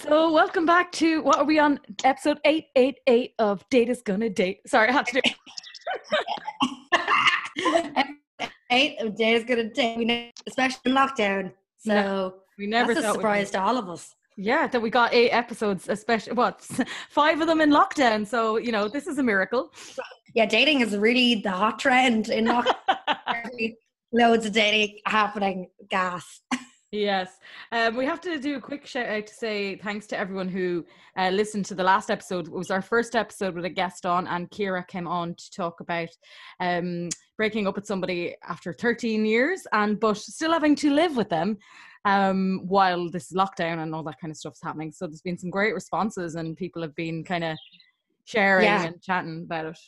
So, welcome back to what are we on? Episode 888 of Daters Gonna Date. Sorry, I had to do Eight of Daters Gonna Date, We especially in lockdown. So, no, we never that's a surprise to all of us. Yeah, that we got eight episodes, especially what five of them in lockdown. So you know, this is a miracle. Yeah, dating is really the hot trend in lockdown. Loads of dating happening. Gas. Yes. Um, we have to do a quick shout out to say thanks to everyone who uh, listened to the last episode. It was our first episode with a guest on, and Kira came on to talk about um, breaking up with somebody after 13 years and but still having to live with them um, while this lockdown and all that kind of stuff's happening. So there's been some great responses, and people have been kind of sharing yeah. and chatting about it.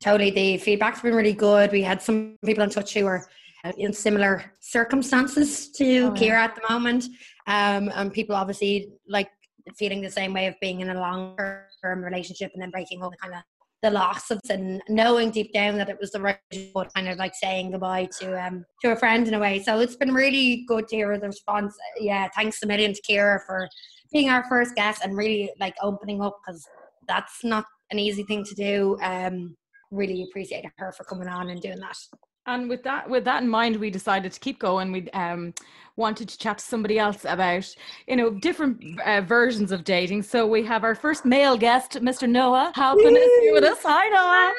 Totally. The feedback's been really good. We had some people in touch who were in similar circumstances to oh, Kira at the moment. Um, and people obviously like feeling the same way of being in a long term relationship and then breaking all the kind of the loss of and knowing deep down that it was the right but kind of like saying goodbye to um to a friend in a way. So it's been really good to hear the response. Yeah, thanks a million to Kira for being our first guest and really like opening up because that's not an easy thing to do. Um really appreciate her for coming on and doing that and with that with that in mind we decided to keep going. We um, wanted to chat to somebody else about you know different uh, versions of dating. So we have our first male guest mr noah. Helping us here with us? Hi noah.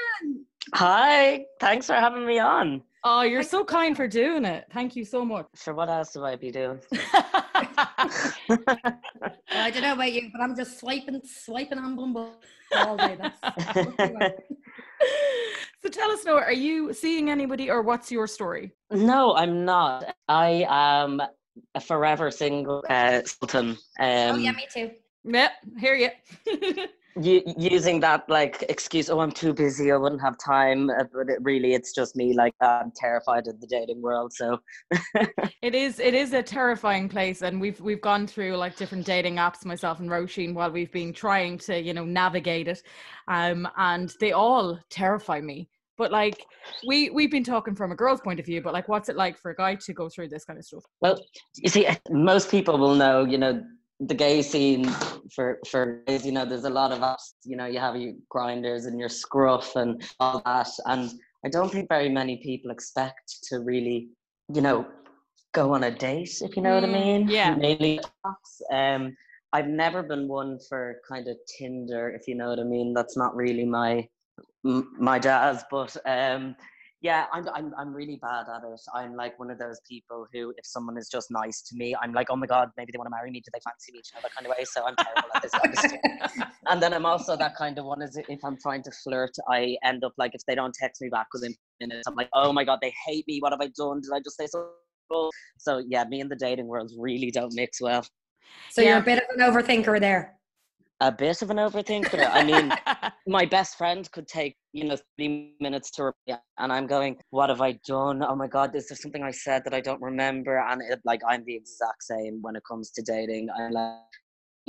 Hi. Thanks for having me on. Oh you're so kind for doing it. Thank you so much. Sure what else do i be doing? Well, i don't know about you but i'm just swiping swiping on bumble all day. That's so tell us, Noah, are you seeing anybody or what's your story? No, I'm not. I am a forever single uh, sultan. Um, oh, yeah, me too. Yep, hear you. using that like excuse oh i'm too busy i wouldn't have time uh, but it really it's just me like i'm terrified of the dating world so it is it is a terrifying place and we've we've gone through like different dating apps myself and Roisin while we've been trying to you know navigate it um and they all terrify me but like we we've been talking from a girl's point of view but like what's it like for a guy to go through this kind of stuff well you see most people will know you know the gay scene for for gays, you know, there's a lot of us. You know, you have your Grindrs and your scruff and all that, and I don't think very many people expect to really, you know, go on a date if you know mm, what I mm, mean. Yeah. Mainly, um, I've never been one for kind of Tinder, if you know what I mean. That's not really my my jazz, but um, yeah, I'm, I'm, I'm really bad at it. I'm like one of those people who, if someone is just nice to me, I'm like, oh my God, maybe they want to marry me. Do they fancy me? You know, that kind of way. So I'm terrible at this. Kind and then I'm also that kind of one is if I'm trying to flirt, I end up like, if they don't text me back within minutes, I'm like, oh my God, they hate me. What have I done? Did I just say so? So yeah, me and the dating world really don't mix well. So yeah. you're a bit of an overthinker there a bit of an overthinker. I mean, my best friend could take, you know, three minutes to reply, and I'm going, what have I done? Oh my God, is there something I said that I don't remember? And it, like, I'm the exact same when it comes to dating. I'm like,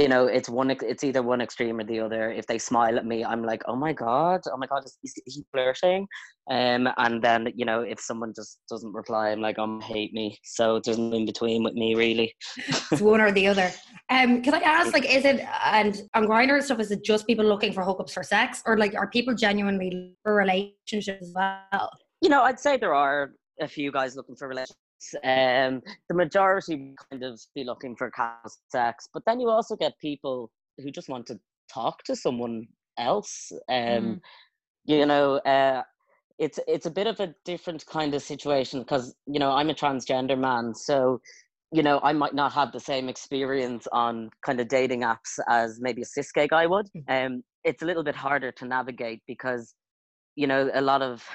you know it's one it's either one extreme or the other. If they smile at me i'm like oh my god oh my god is, is he flirting? Um and then you know if someone just doesn't reply i'm like um hate me. So there's no in between with me really. It's one or the other. Um can i ask like is it and on Grindr and stuff is it just people looking for hookups for sex or like are people genuinely for relationships as well? You know i'd say there are a few guys looking for relationships um, the majority kind of be looking for casual sex, but then you also get people who just want to talk to someone else. Um, mm. You know, uh, it's it's a bit of a different kind of situation because you know I'm a transgender man, so you know I might not have the same experience on kind of dating apps as maybe a cis gay guy would. Mm. Um, it's a little bit harder to navigate because you know a lot of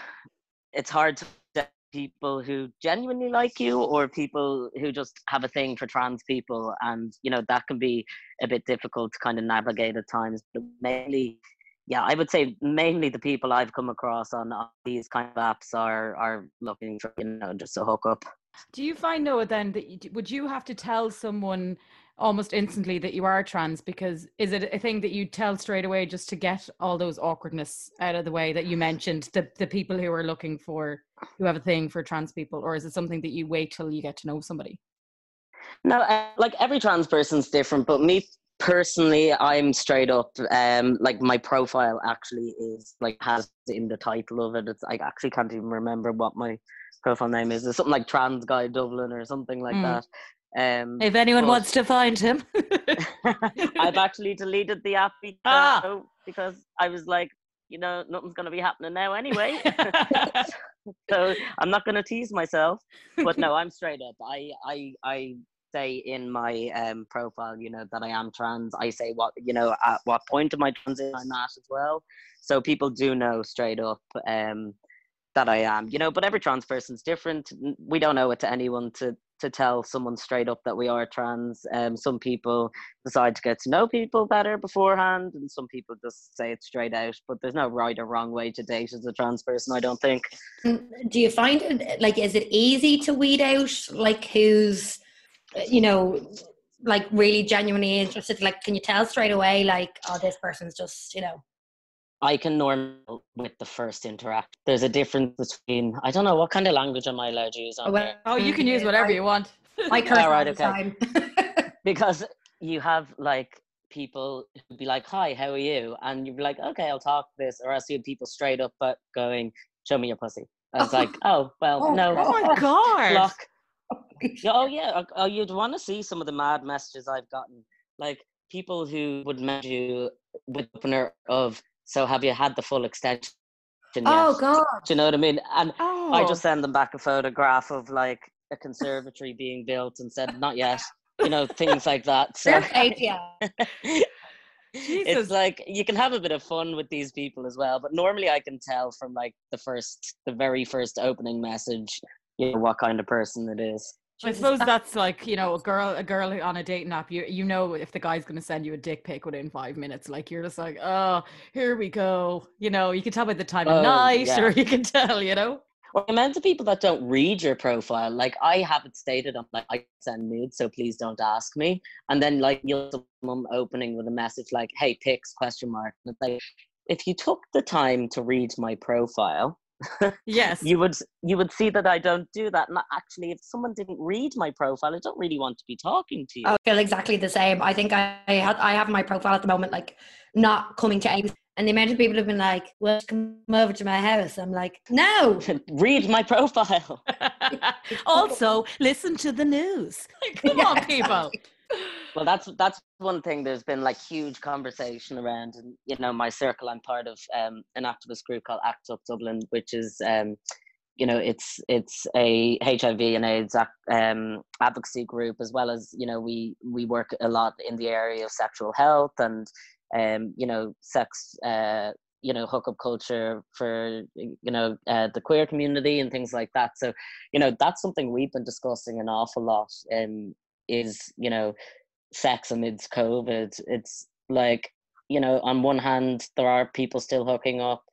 it's hard to people who genuinely like you or people who just have a thing for trans people and you know that can be a bit difficult to kind of navigate at times but mainly yeah i would say mainly the people i've come across on, these kind of apps are are looking for you know just a hook up. Do you find noah then that you, would you have to tell someone almost instantly that you are trans? Because is it a thing that you tell straight away just to get all those awkwardness out of the way that you mentioned the the people who are looking for who have a thing for trans people or is it something that you wait till you get to know somebody no uh, like every trans person's different but me personally i'm straight up um like my profile actually is like has in the title of it it's i actually can't even remember what my profile name is it's something like trans guy dublin or something like mm. that um if anyone but, wants to find him i've actually deleted the app because, ah. because i was like you know nothing's going to be happening now anyway so i'm not going to tease myself but no i'm straight up i i i say in my um, profile, you know, that I am trans. I say what, you know, at what point of my transition I'm at as well. So people do know straight up um, that I am, you know, but every trans person's different. We don't owe it to anyone to to tell someone straight up that we are trans. Um, some people decide to get to know people better beforehand, and some people just say it straight out. But there's no right or wrong way to date as a trans person, I don't think. Mm, do you find it like is it easy to weed out like who's you know, like really genuinely interested? Like, can you tell straight away, like, oh, this person's just, you know? I can normal with the first interact. There's a difference between I don't know what kind of language am I allowed to use on oh, well, Oh, you can use mm-hmm. whatever you want. I curse all right, okay. because you have like people who'd be like, "Hi, how are you?" and you'd be like, "Okay, I'll talk this," or else you have people straight up but going, "Show me your pussy." I was like, "Oh, well, oh, no." Oh my god! Block oh yeah, oh, oh you'd want to see some of the mad messages I've gotten, like people who would message you with the opener of, "So have you had the full extension?" Yet? Oh God! Do you know what I mean? And oh. I just send them back a photograph of like a conservatory being built and said, "Not yet." You know, things like that. So, yeah. it's like you can have a bit of fun with these people as well but normally i can tell from like the first the very first opening message you know what kind of person it is. I suppose that's like you know a girl a girl on a dating app you you know if the guy's going to send you a dick pic within five minutes like you're just like oh here we go you know you can tell by the time of oh, night yeah. or you can tell you know well, amount of people that don't read your profile, like I have it stated on like I send nudes, so please don't ask me. And then like you'll some opening with a message like, "Hey, pics?" question mark. And it's like, if you took the time to read my profile, yes. You would you would see that i don't do that and actually if someone didn't read my profile i don't really want to be talking to you. I feel exactly the same. I think i i, had, I have my profile at the moment like not coming to any and the amount of people have been like well come over to my house i'm like no! Read my profile. Also listen to the news. Come yeah, on people. exactly well that's that's one thing there's been like huge conversation around and you know my circle. I'm part of um, an activist group called act up dublin which is um, you know it's it's a hiv and aids um, advocacy group as well as you know we we work a lot in the area of sexual health and um, you know sex uh, you know hookup culture for you know uh, the queer community and things like that. So you know that's something we've been discussing an awful lot um, is you know sex amidst covid. It's like you know on one hand there are people still hooking up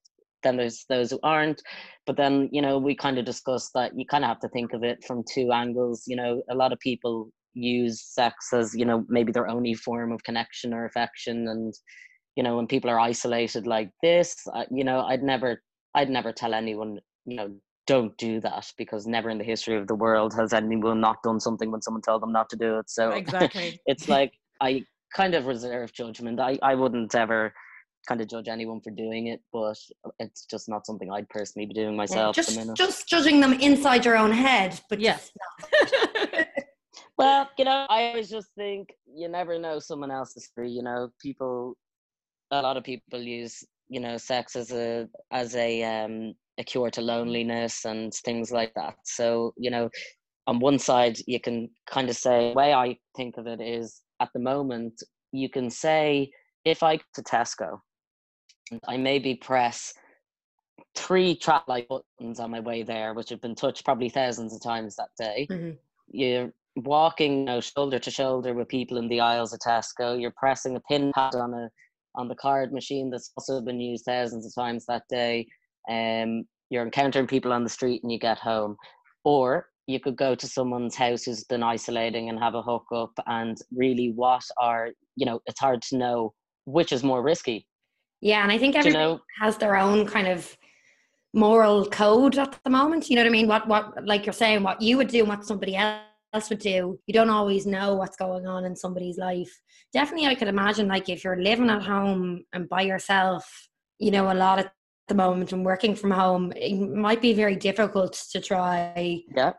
then there's those who aren't. But then you know we kind of discussed that you kind of have to think of it from two angles. You know a lot of people use sex as you know maybe their only form of connection or affection. And you know when people are isolated like this you know i'd never i'd never tell anyone you know don't do that because never in the history of the world has anyone not done something when someone told them not to do it. So exactly, it's like I kind of reserve judgment. I I wouldn't ever kind of judge anyone for doing it, but it's just not something I'd personally be doing myself. Yeah, just just judging them inside your own head, but yes. well, you know, I always just think you never know someone else's free. You know, people, a lot of people use you know sex as a as a um a cure to loneliness and things like that. So, you know, on one side, you can kind of say, the way I think of it is at the moment, you can say, if I go to Tesco, I maybe press three trap light buttons on my way there, which have been touched probably thousands of times that day. Mm-hmm. You're walking you know, shoulder to shoulder with people in the aisles of Tesco. You're pressing a pin pad on a on the card machine that's also been used thousands of times that day um, you're encountering people on the street and you get home. Or you could go to someone's house who's been isolating and have a hookup and really what are, you know, it's hard to know which is more risky. Yeah, and I think everyone you know, has their own kind of moral code at the moment. You know what I mean? What what like you're saying, what you would do and what somebody else would do. You don't always know what's going on in somebody's life. Definitely, I could imagine like if you're living at home and by yourself, you know, a lot at the moment and working from home, it might be very difficult to try. Yeah.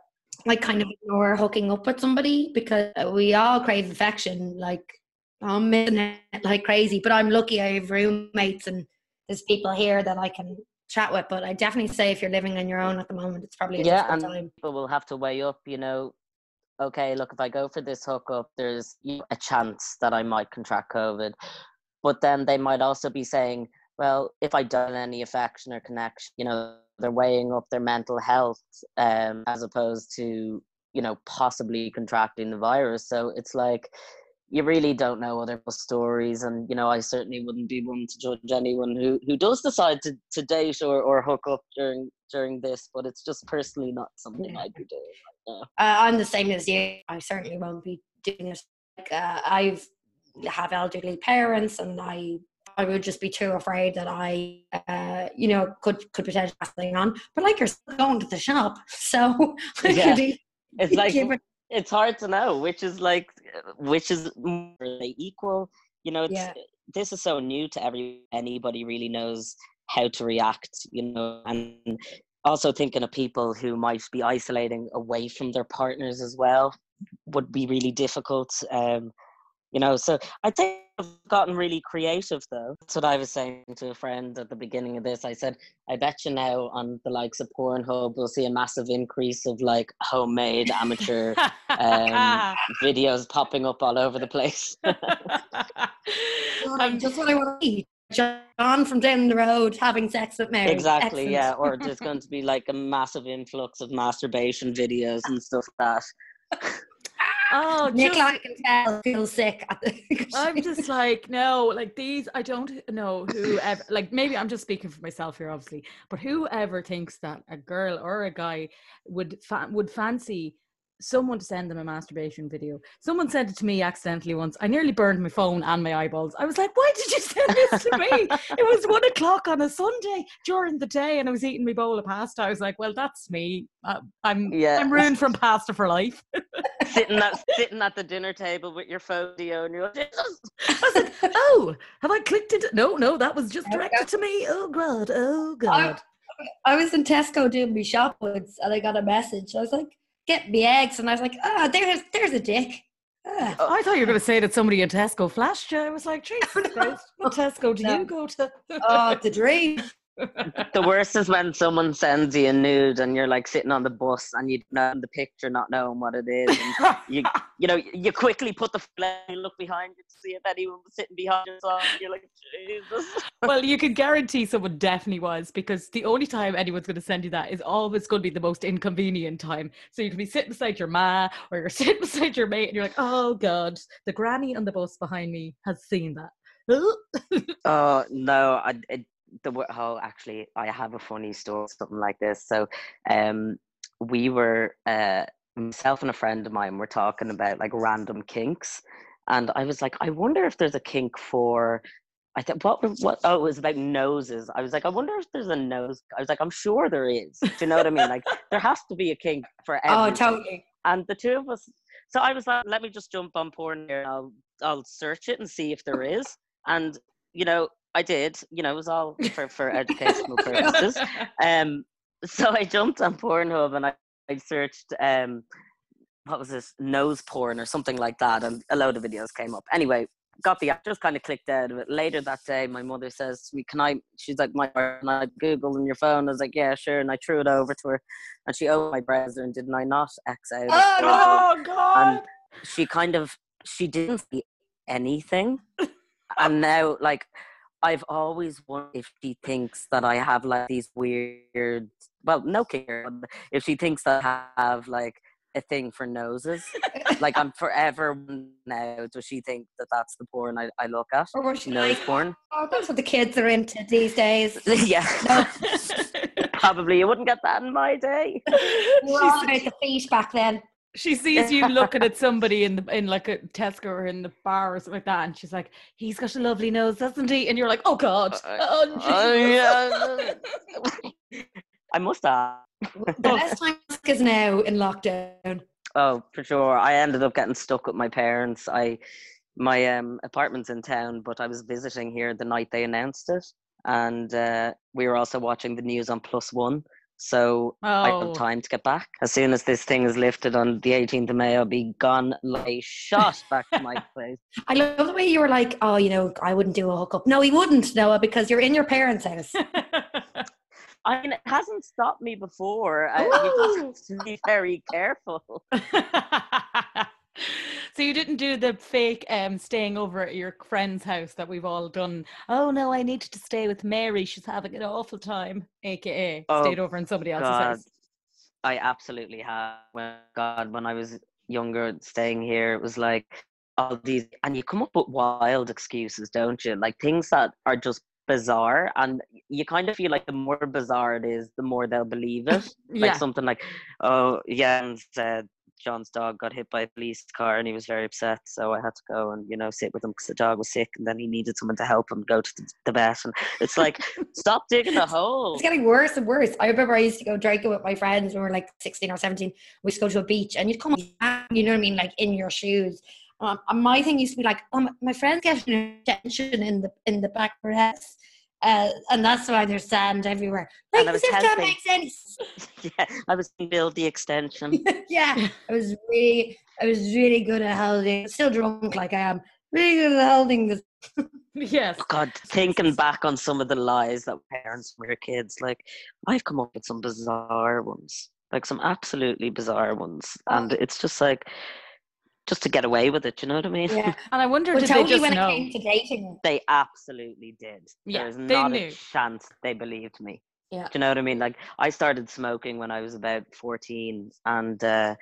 Like kind of ignore hooking up with somebody because we all crave affection. Like I'm missing it like crazy, but I'm lucky I have roommates and there's people here that I can chat with. But I definitely say if you're living on your own at the moment, it's probably a yeah, and time. people will have to weigh up, you know, okay, look, if I go for this hookup, there's a chance that I might contract COVID. But then they might also be saying, well, if I don't any affection or connection, you know, they're weighing up their mental health um, as opposed to, you know, possibly contracting the virus. So it's like, you really don't know other people's stories and you know i certainly wouldn't be one to judge anyone who who does decide to, to date or, or hook up during during this but it's just personally not something i'd be doing right now. Uh, I'm the same as you. I certainly won't be doing it. Like, uh, I've have elderly parents, and I I would just be too afraid that I, uh, you know, could could potentially pass something on. But like you're going to the shop, so Yeah. it's like it- it's hard to know which is like which is more they equal you know it's Yeah. this is so new to every anybody really knows how to react you know and also thinking of people who might be isolating away from their partners as well would be really difficult um you know so i think i've gotten really creative though that's what i was saying to a friend at the beginning of this i said i bet you now on the likes of pornhub we'll see a massive increase of like homemade amateur um, videos popping up all over the place God, just what I want to see. John from down the road having sex with Mary. exactly Excellent. yeah or there's going to be like a massive influx of masturbation videos and stuff like that oh, Nick, just- I can tell, feels sick. I'm just like, no, like these, I don't know whoever, like maybe I'm just speaking for myself here, obviously, but whoever thinks that a girl or a guy would fa- would fancy someone to send them a masturbation video. Someone sent it to me accidentally once. I nearly burned my phone and my eyeballs. I was like, why did you send this to me? it was one o'clock on a Sunday during the day and I was eating my bowl of pasta. I was like, well, that's me. Uh, I'm, Yeah. I'm ruined from pasta for life. sitting at sitting at the dinner table with your phone video and you're like, Jesus. I was like, oh, have I clicked it? No, no, that was just directed to me. Oh God, oh God. I was in Tesco doing my shop once and I got a message. I was like, get me eggs. And I was like, ah, there's there's a dick. Ah. I thought you were going to say that somebody in Tesco flashed you. I was like, Jesus Christ, what Tesco do No. you go to? Oh, the dream. The worst is when someone sends you a nude and you're like sitting on the bus and you know the picture not knowing what it is and you you know you quickly put the flag you look behind you to see if anyone was sitting behind you you're like jesus well, you can guarantee someone definitely was because the only time anyone's going to send you that is always going to be the most inconvenient time. So you can be sitting beside your ma or you're sitting beside your mate and you're like, oh God, the granny on the bus behind me has seen that. oh no i it, the oh actually i have a funny story something like this so um we were uh myself and a friend of mine were talking about like random kinks and i was like i wonder if there's a kink for I thought what what oh it was about noses. I was like, I wonder if there's a nose. I was like, I'm sure there is. Do you know what I mean? Like there has to be a kink for Oh, totally. And the two of us so I was like, let me just jump on porn here and I'll I'll search it and see if there is. And you know, I did, you know, it was all for, for educational purposes. Um so I jumped on Pornhub and I, I searched um what was this nose porn or something like that and a load of videos came up. Anyway, got the app, just kind of clicked out of it. Later that day, my mother says to me, Can I? She's like, My, can I Google on your phone? I was like, Yeah, sure. And I threw it over to her. And she opened my browser and didn't I not X out? Oh, oh God. And she kind of, she didn't see anything. and now, like, I've always wondered if she thinks that I have like these weird, well, no care, but if she thinks that I have like a thing for noses. like I'm forever now. Does she think that that's the porn I, I look at? Or was she Nose like, porn? oh, that's what the kids are into these days. yeah. Probably you wouldn't get that in my day. We were all about the feet back then. She sees you looking at somebody in the in like a Tesco or in the bar or something like that, and she's like, "He's got a lovely nose, doesn't he?" And you're like, "Oh God, Uh, oh, oh, yeah. I must have. The best time is now in lockdown. Oh, for sure. I ended up getting stuck with my parents. I my um apartment's in town, but I was visiting here the night they announced it, and uh, we were also watching the news on Plus One. So I Oh. have time to get back. As soon as this thing is lifted on the 18th of May, I'll be gone like shot back to my place. I love the way you were like, oh, you know, I wouldn't do a hookup. No, he wouldn't, Noah, because you're in your parents' house. I mean, it hasn't stopped me before. I, you just have oh. to be very careful. so you didn't do the fake um staying over at your friend's house that we've all done. Oh no, I needed to stay with Mary. She's having an awful time, aka Oh, stayed over in somebody else's God. house. I absolutely have. When God, when I was younger, staying here, it was like all these, and you come up with wild excuses, don't you? Like things that are just bizarre, and you kind of feel like the more bizarre it is, the more they'll believe it. Like something like, "Oh, Jens said John's dog got hit by a police car, and he was very upset, so I had to go and you know sit with him because the dog was sick, and then he needed someone to help him go to the, the vet, and it's like, stop digging a hole." It's getting worse and worse. I remember I used to go drinking with my friends when we were like 16 or 17. We used to go to a beach and you'd come back, you know what I mean, like in your shoes. Um, and my thing used to be like, oh, my- my friend's getting attention in the in the back of her head. Uh, and that's why there's sand everywhere. Like, I as was if that makes sense. yeah, I was gonna build the extension. yeah, I was really, I was really good at holding. Still drunk like I am. Really good at holding this. Yes. God, thinking back on some of the lies that parents were kids, like I've come up with some bizarre ones, like some absolutely bizarre ones, Oh. and it's just like, just to get away with it. You know what I mean? Yeah. And I wonder But did they just when know? it came to dating. They absolutely did. Yeah, There's they not knew. a chance they believed me. Yeah. Do you know what I mean? Like I started smoking when I was about 14, and uh,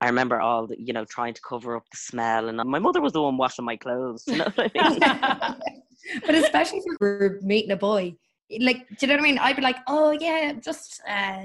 I remember all the, you know, trying to cover up the smell, and my mother was the one washing my clothes. You know what I mean? but especially if we're meeting a boy, like, do you know what I mean? I'd be like, oh yeah, just uh,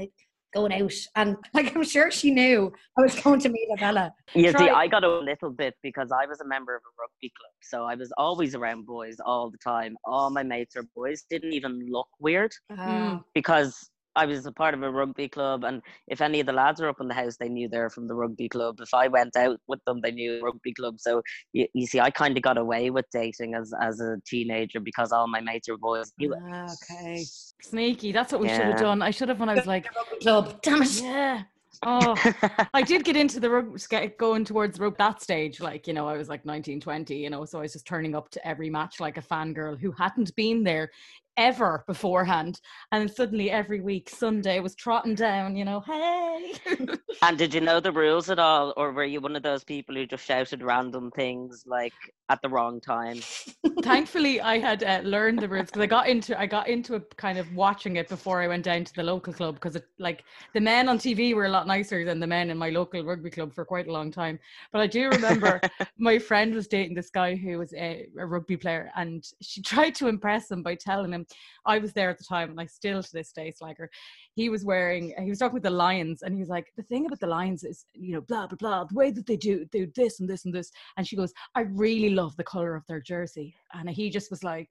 going out, and like I'm sure she knew I was going to meet a fella. You see, I got a little bit because I was a member of a rugby club, so I was always around boys all the time. All my mates are boys. Didn't even look weird Uh, because I was a part of a rugby club, and if any of the lads were up in the house, they knew they're from the rugby club. If I went out with them, they knew the rugby club. So you, you see, I kind of got away with dating as as a teenager because all my mates were boys. Ah, okay. Sneaky. That's what we should have done. I should have when I was like, Club. Damn it. yeah. Oh, I did get into the rug, get going towards the rug that stage. Like, you know, I was like 19, 20, you know, so I was just turning up to every match like a fangirl who hadn't been there ever beforehand. And then suddenly every week, Sunday was trotting down, you know, hey. and did you know the rules at all, or were you one of those people who just shouted random things like at the wrong time? Thankfully, I had uh, learned the rules because I got into I got into a kind of watching it before I went down to the local club because it like the men on TV were a lot nicer than the men in my local rugby club for quite a long time. But I do remember my friend was dating this guy who was a, a rugby player, and she tried to impress him by telling him I was there at the time, and I still to this day slag her. He was wearing he was talking with the Lions, and he was like, the thing about the Lions is you know blah blah blah the way that they do do this and this and this, and she goes, I really love the color of their jersey, and he just was like.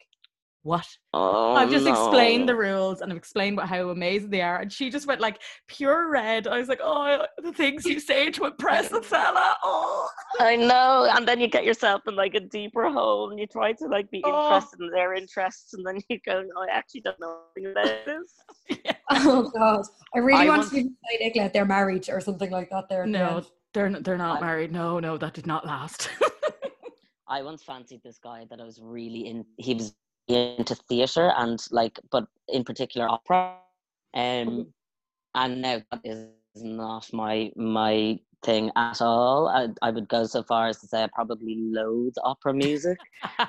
What? Oh, I've just explained the rules and I've explained what, how amazing they are. And she just went like pure red. I was like, oh, the things you say to impress a fella. Oh, I know, and then you get yourself in like a deeper hole, and you try to like be Oh. interested in their interests, and then you go, oh, "I actually don't know anything about this." Oh god. I really I want once- to say Nicola they're married or something like that there. at the no, end. they're n- they're not I- married. No, no, that did not last. I once fancied this guy that I was really in. He was into theatre and like, but in particular opera. Um, and now that is not my my thing at all. I, I would go so far as to say I probably loathe opera music.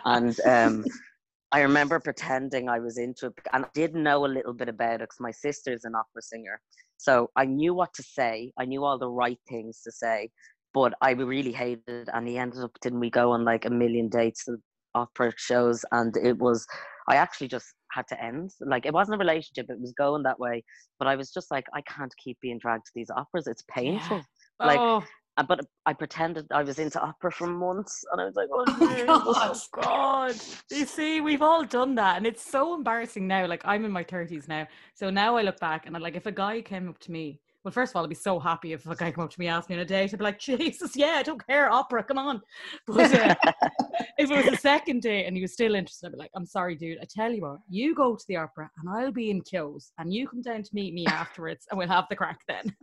and um, I remember pretending I was into it, and I did know a little bit about it because my sister's an opera singer, so I knew what to say. I knew all the right things to say, but I really hated it. And he ended up, didn't we go on like a million dates to opera shows? And it was, I actually just had to end. Like it wasn't a relationship; it was going that way. But I was just like, I can't keep being dragged to these operas. It's painful. Like, oh, Uh, But I pretended I was into opera for months, and I was like, oh, my God. oh God. You see, we've all done that. And it's so embarrassing now. Like I'm in my 30s now. So now I look back and I'm like, if a guy came up to me well, first of all, I'd be so happy if a guy came up to me, asking me on a date, I'd be like, Jesus, yeah, I don't care, opera, come on. But uh, if it was a second date and he was still interested, I'd be like, I'm sorry, dude. I tell you what, you go to the opera and I'll be in Kehoe's and you come down to meet me afterwards and we'll have the crack then.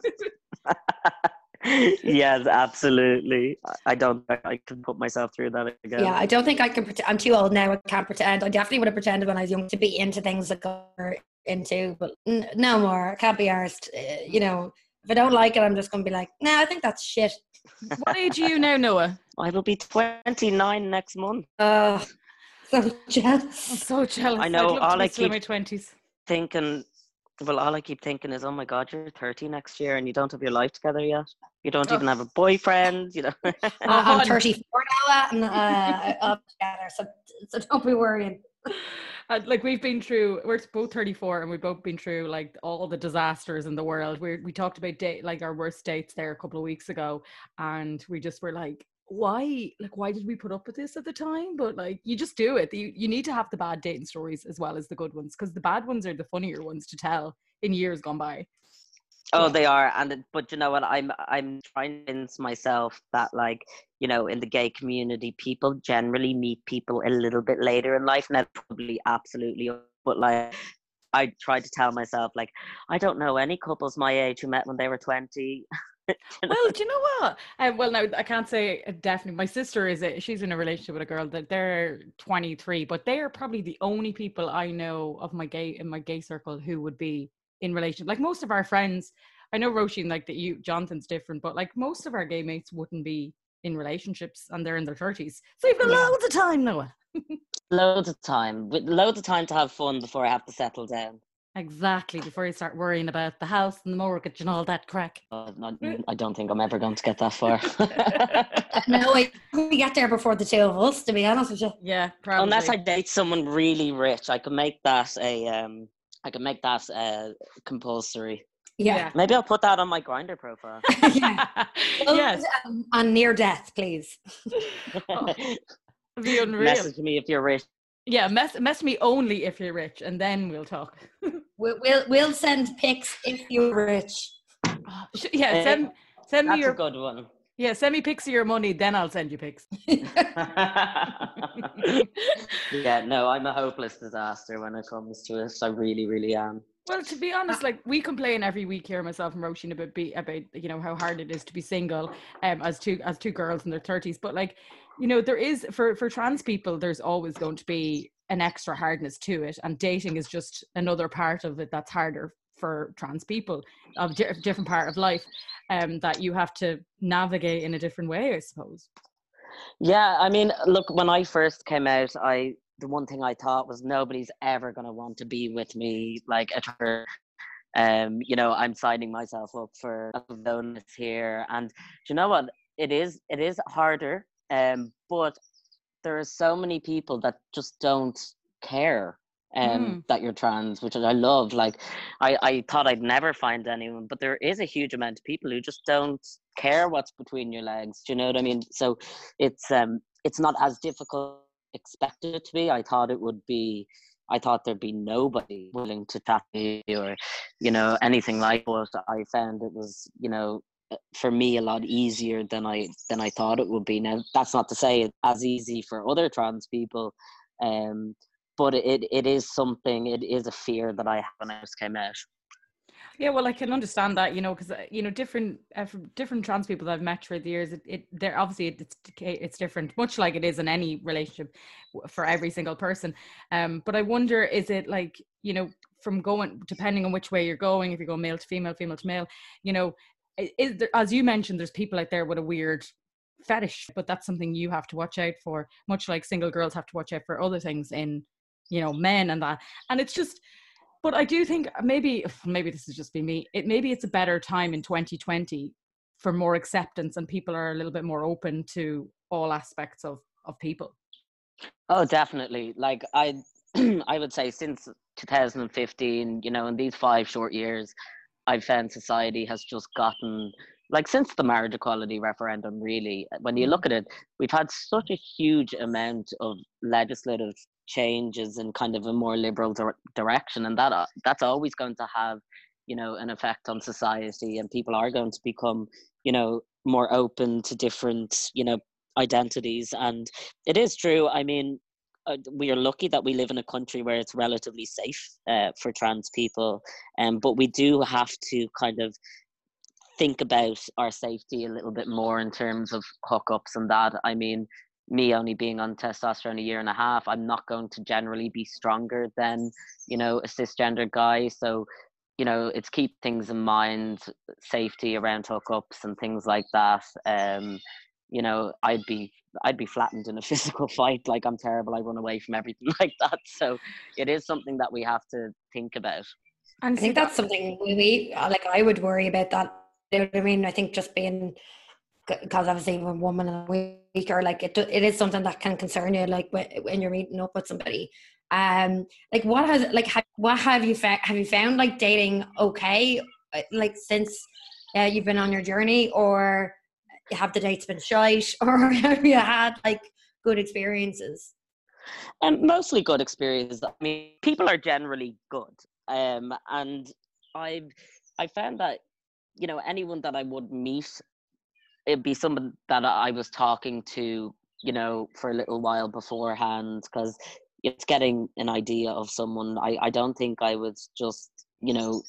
yes, absolutely. I don't think I can put myself through that again. Yeah, I don't think I can pretend. I'm too old now. I can't pretend. I definitely would have pretended when I was young to be into things that are into, but n- no more. I can't be arsed. Uh, you know, if I don't like it, I'm just going to be like, no, nah, I think that's shit. what age are you now, Noah? I will be 29 next month. Oh, so jealous. I'm so jealous. I know. all I keep my 20s. thinking, well, all I keep thinking is, oh my God, you're 30 next year and you don't have your life together yet. You don't oh. even have a boyfriend, you know. uh, I'm 34 now, and uh, up together, so, so don't be worrying. Uh, like we've been through we're both 34 and we've both been through like all the disasters in the world. We we talked about date like our worst dates there a couple of weeks ago and we just were like why like why did we put up with this at the time? But like you just do it. You, you need to have the bad dating stories as well as the good ones because the bad ones are the funnier ones to tell in years gone by oh they are and but you know what i'm i'm trying to convince myself that like you know in the gay community people generally meet people a little bit later in life and that's probably absolutely but like I tried to tell myself like I don't know any couples my age who met when they were 20 well, do you know what? Um, well, now I can't say uh, definitely. My sister is a, she's in a relationship with a girl that they're 23, but they are probably the only people I know of my gay in my gay circle who would be in relation. Like most of our friends, I know Roisin, like that you Jonathan's different, but like most of our gay mates wouldn't be in relationships and they're in their 30s. So you've got yeah. loads of time, Noah. loads of time. With loads of time to have fun before I have to settle down. Exactly, before you start worrying about the house and the mortgage and all that crack. Uh, not, I don't think I'm ever going to get that far. no, we get there before the two of us, to be honest with you. Yeah, probably. Unless I date someone really rich, I can make that a um, I can make that uh, compulsory. Yeah. Maybe I'll put that on my Grindr profile. yeah. yes. Um, on near death, please. oh, be unreal. Message me if you're rich. Yeah, mess mess me only if you're rich, and then we'll talk. we'll, we'll we'll send pics if you're rich. Oh, yeah, send send me your good one. Yeah, send me pics of your money, then I'll send you pics. yeah, no, I'm a hopeless disaster when it comes to this. I really, really am. Well, to be honest, like we complain every week here, myself and Roisin, about be about you know how hard it is to be single, um, as two as two girls in their thirties. But like, you know, there is for for trans people, there's always going to be an extra hardness to it, and dating is just another part of it that's harder for trans people of di- different part of life, um, that you have to navigate in a different way, I suppose. Yeah, I mean, look, when I first came out, I the one thing I thought was nobody's ever going to want to be with me like at her. Um, you know, I'm signing myself up for aloneness here, and you know what? It is it is harder, um, but there are so many people that just don't care um mm. that you're trans which i love like i i thought i'd never find anyone but there is a huge amount of people who just don't care what's between your legs do you know what i mean so it's um it's not as difficult expected it to be. I thought it would be. I thought there'd be nobody willing to chat to me or, you know, anything like. But I found it was, you know, for me a lot easier than I than I thought it would be. Now that's not to say it's as easy for other trans people, um, but it it is something. It is a fear that I have when I first came out. Yeah, well, I can understand that, you know, because uh, you know, different uh, different trans people that I've met through the years, it, it they're obviously it's it's different, much like it is in any relationship for every single person. Um, but I wonder, is it like you know, from going depending on which way you're going, if you go male to female, female to male, you know, is there, as you mentioned, there's people out there with a weird fetish, but that's something you have to watch out for, much like single girls have to watch out for other things in, you know, men and that, and it's just but I do think maybe maybe this is just be me. It maybe it's a better time in 2020 for more acceptance and people are a little bit more open to all aspects of of people. Oh, definitely. Like I I would say since 2015, you know, in these five short years, I've found society has just gotten like since the marriage equality referendum really when you look mm-hmm. at it we've had such a huge amount of legislative changes in kind of a more liberal direction and that uh, that's always going to have you know an effect on society and people are going to become you know more open to different you know identities and it is true i mean uh, we are lucky that we live in a country where it's relatively safe uh, for trans people um, but we do have to kind of think about our safety a little bit more in terms of hookups and that i mean me only being on testosterone a year and a half i'm not going to generally be stronger than you know a cisgender guy. So you know it's keep things in mind safety around hookups and things like that. Um you know i'd be i'd be flattened in a physical fight. Like i'm terrible. I run away from everything like that. So it is something that we have to think about. And i think that's something we like i would worry about that. You know what i mean? I think just being because obviously when woman and weak or like it, it is something that can concern you like when you're meeting up with somebody. Um like what has like ha- what have you found have you found like dating okay uh, like since uh, you've been on your journey? Or have the dates been shite? Or have you had like good experiences? And um, mostly good experiences. I mean people are generally good. Um and i've i found that you know anyone that i would meet it'd be someone that I was talking to, you know, for a little while beforehand because it's getting an idea of someone. I, I don't think I was just, you know,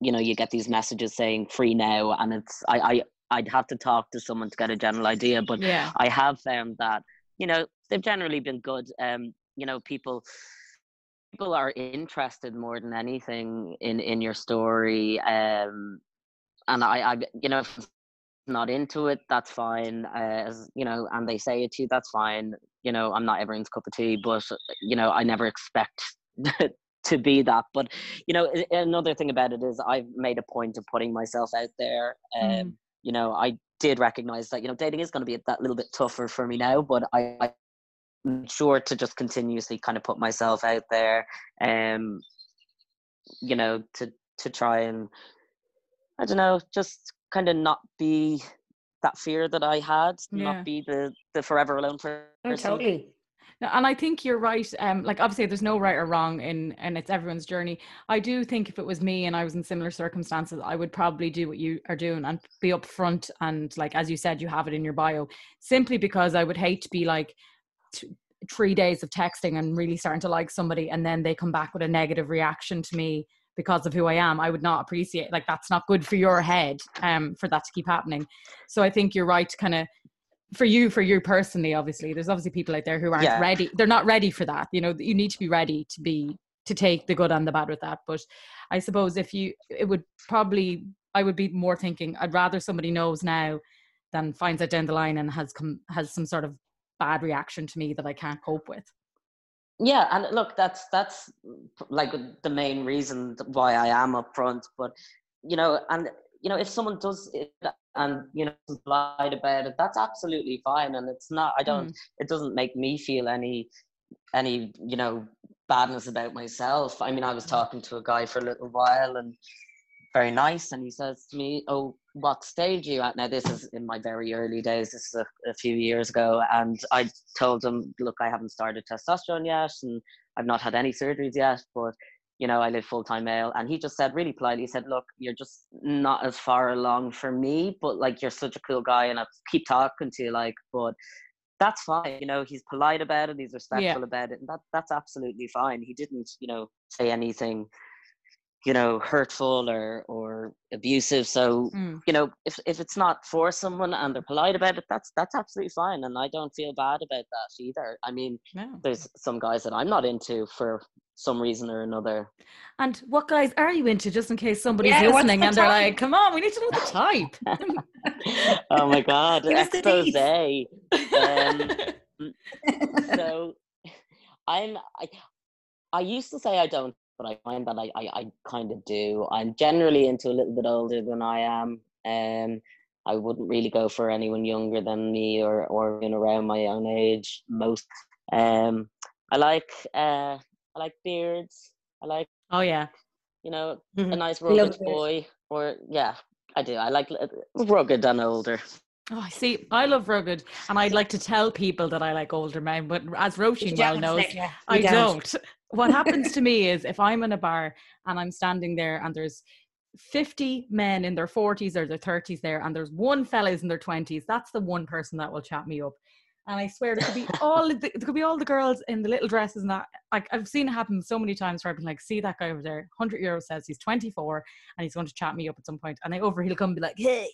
you know, you get these messages saying free now and it's I, I I'd have to talk to someone to get a general idea. But yeah. I have found that, you know, they've generally been good. Um, you know, people people are interested more than anything in in your story um and i i you know not into it, that's fine. Uh, as you know, and they say it to you, that's fine. You know, I'm not everyone's cup of tea, but you know, I never expect to be that. But you know, another thing about it is I've made a point of putting myself out there. Um, mm. You know, I did recognize that you know dating is going to be that little bit tougher for me now, but I, I'm sure to just continuously kind of put myself out there. Um, you know, to to try and I don't know, just kind of not be that fear that I had, yeah. not be the the forever alone person. Oh, totally. and I think you're right. Um, like obviously, there's no right or wrong in, and it's everyone's journey. I do think if it was me and I was in similar circumstances, I would probably do what you are doing and be upfront and like as you said, you have it in your bio. Simply because I would hate to be like t- three days of texting and really starting to like somebody, and then they come back with a negative reaction to me because of who I am, I would not appreciate like that's not good for your head um for that to keep happening. So I think you're right to kind of for you for you personally obviously there's obviously people out there who aren't yeah. ready they're not ready for that you know you need to be ready to be to take the good and the bad with that but i suppose if you it would probably i would be more thinking i'd rather somebody knows now than finds out down the line and has come has some sort of bad reaction to me that i can't cope with yeah and look that's that's like the main reason why i am upfront but you know and you know if someone does it and you know lied about it that's absolutely fine and it's not i don't mm. it doesn't make me feel any any you know badness about myself i mean i was mm. talking to a guy for a little while and very nice and he says to me oh what stage are you? At now this is in my very early days this is a, a, few years ago and i told him look i haven't started testosterone yet and i've not had any surgeries yet but you know i live full-time male. And he just said really politely he said look you're just not as far along for me but like you're such a cool guy and i keep talking to you like but that's fine you know he's polite about it he's respectful yeah. about it and that that's absolutely fine. He didn't you know say anything you know hurtful or or abusive so mm. you know if, if it's not for someone and they're polite about it that's that's absolutely fine and i don't feel bad about that either. I mean no. there's some guys that i'm not into for some reason or another. And what guys are you into just in case somebody's yeah, listening the and they're like come on we need to know the type. Oh my god expose. um, so i'm I, I used to say i don't but I find that I, I, I kind of do. I'm generally into a little bit older than I am. Um, I wouldn't really go for anyone younger than me or or in around my own age. Most. Um, I like uh, I like beards. I like. Oh yeah. You know, mm-hmm. a nice rugged boy, or yeah, I do. I like rugged and older. Oh, I see. I love rugged, and I'd like to tell people that I like older men, but as Roisin well knows, I don't. What happens to me is if I'm in a bar and I'm standing there and there's 50 men in their 40s or their 30s there, and there's one fellas in their 20s. That's the one person that will chat me up. And I swear there could be all the, there could be all the girls in the little dresses and that. Like I've seen it happen so many times where I've been like, see that guy over there, 100 euro says he's 24 and he's going to chat me up at some point. And I over he'll come and be like, hey,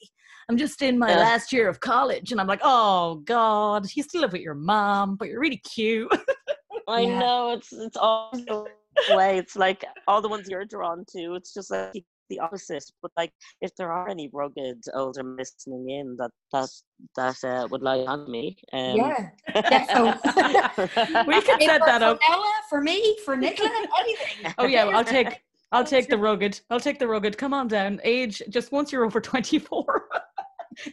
I'm just in my Yeah. last year of college. And I'm like, oh God, you still live with your mom, but you're really cute. I Yeah. know it's it's all the way. It's like all the ones you're drawn to. It's just like the opposite. But like, if there are any rugged older men listening in that that that uh, would like on me, um, Yeah. Yeah, so- we could set for, that for up. Noah, for me, for Nicola, anything. Oh yeah, well, I'll take I'll take the rugged. I'll take the rugged. Come on down. Age just once you're over 24.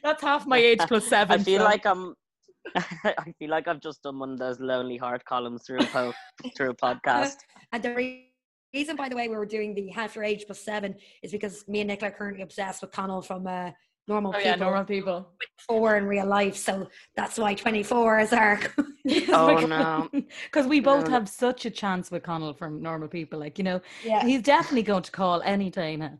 That's half my age plus seven. I feel so- like I'm. I feel like I've just done one of those lonely heart columns through a po- through a podcast. And the re- reason, by the way, we were doing the half your age plus seven is because me and Nicola are currently obsessed with Connell from uh, Normal Oh People. yeah, normal people. Four in real life, so that's why twenty four is our. Oh, no. Because we both No. have such a chance with Connell from normal people. Like you know, yeah. he's definitely going to call any day now.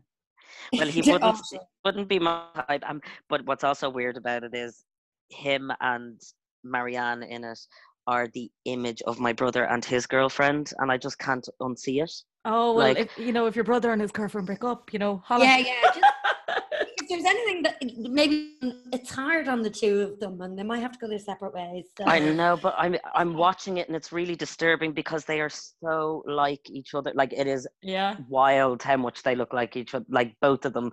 Well, he wouldn't obviously. wouldn't be my type. Um, but what's also weird about it is him and Marianne in it are the image of my brother and his girlfriend, and I just can't unsee it. Oh well, Like- if you know, if your brother and his girlfriend break up, you know, holla. Yeah, yeah. Just, if there's anything that maybe it's hard on the two of them, and they might have to go their separate ways. So. I know, but I'm I'm watching it and it's really disturbing because they are so like each other. Like it is yeah. wild how much they look like each other, like both of them.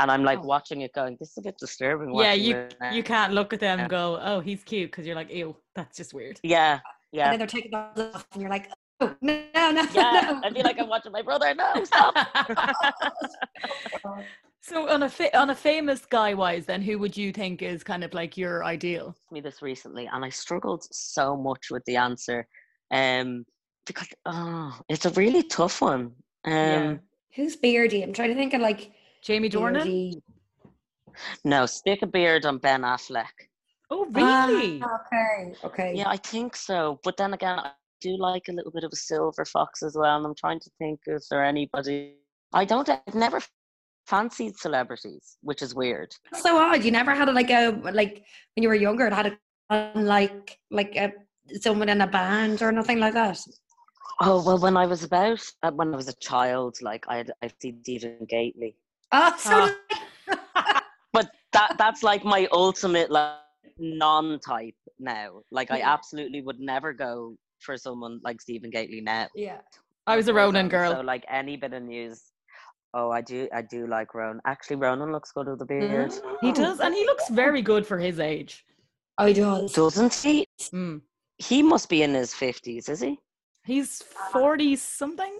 And I'm like Oh. watching it, going, "This is a bit disturbing." Yeah, you you can't look at them Yeah. and go, "Oh, he's cute," because you're like, "Ew, that's just weird." Yeah, yeah. And then they're taking those off, and you're like, oh no, no, no. yeah. no. I feel like I'm watching my brother. No, stop. so on a fa- on a famous guy wise, then who would you think is kind of like your ideal? me this recently, and I struggled so much with the answer, um, because oh, it's a really tough one. Um, Yeah. Who's beardy? I'm trying to think of like Jamie Dornan. beardy. no, stick a beard on Ben Affleck. Oh, really? Ah, okay, okay. Yeah, I think so. But then again, I do like a little bit of a silver fox as well. And I'm trying to think, is there anybody? I don't. I've never fancied celebrities, which is weird. That's so odd. You never had a, like a like when you were younger. It had a like like a someone in a band or nothing like that. Oh well, when I was about uh, when I was a child, like I had I've seen Stephen Gately, Oh, so Ah. but that that's like my ultimate like non-type now. Like I absolutely would never go for someone like Stephen Gately now. yeah. I was a Ronan girl. So like any bit of news. Oh, I do. I do like Ronan. Actually, Ronan looks good with the beard, He does, and he looks very good for his age. Oh, he does. doesn't he? Mm. He must be in his fifties, is he? He's forty something.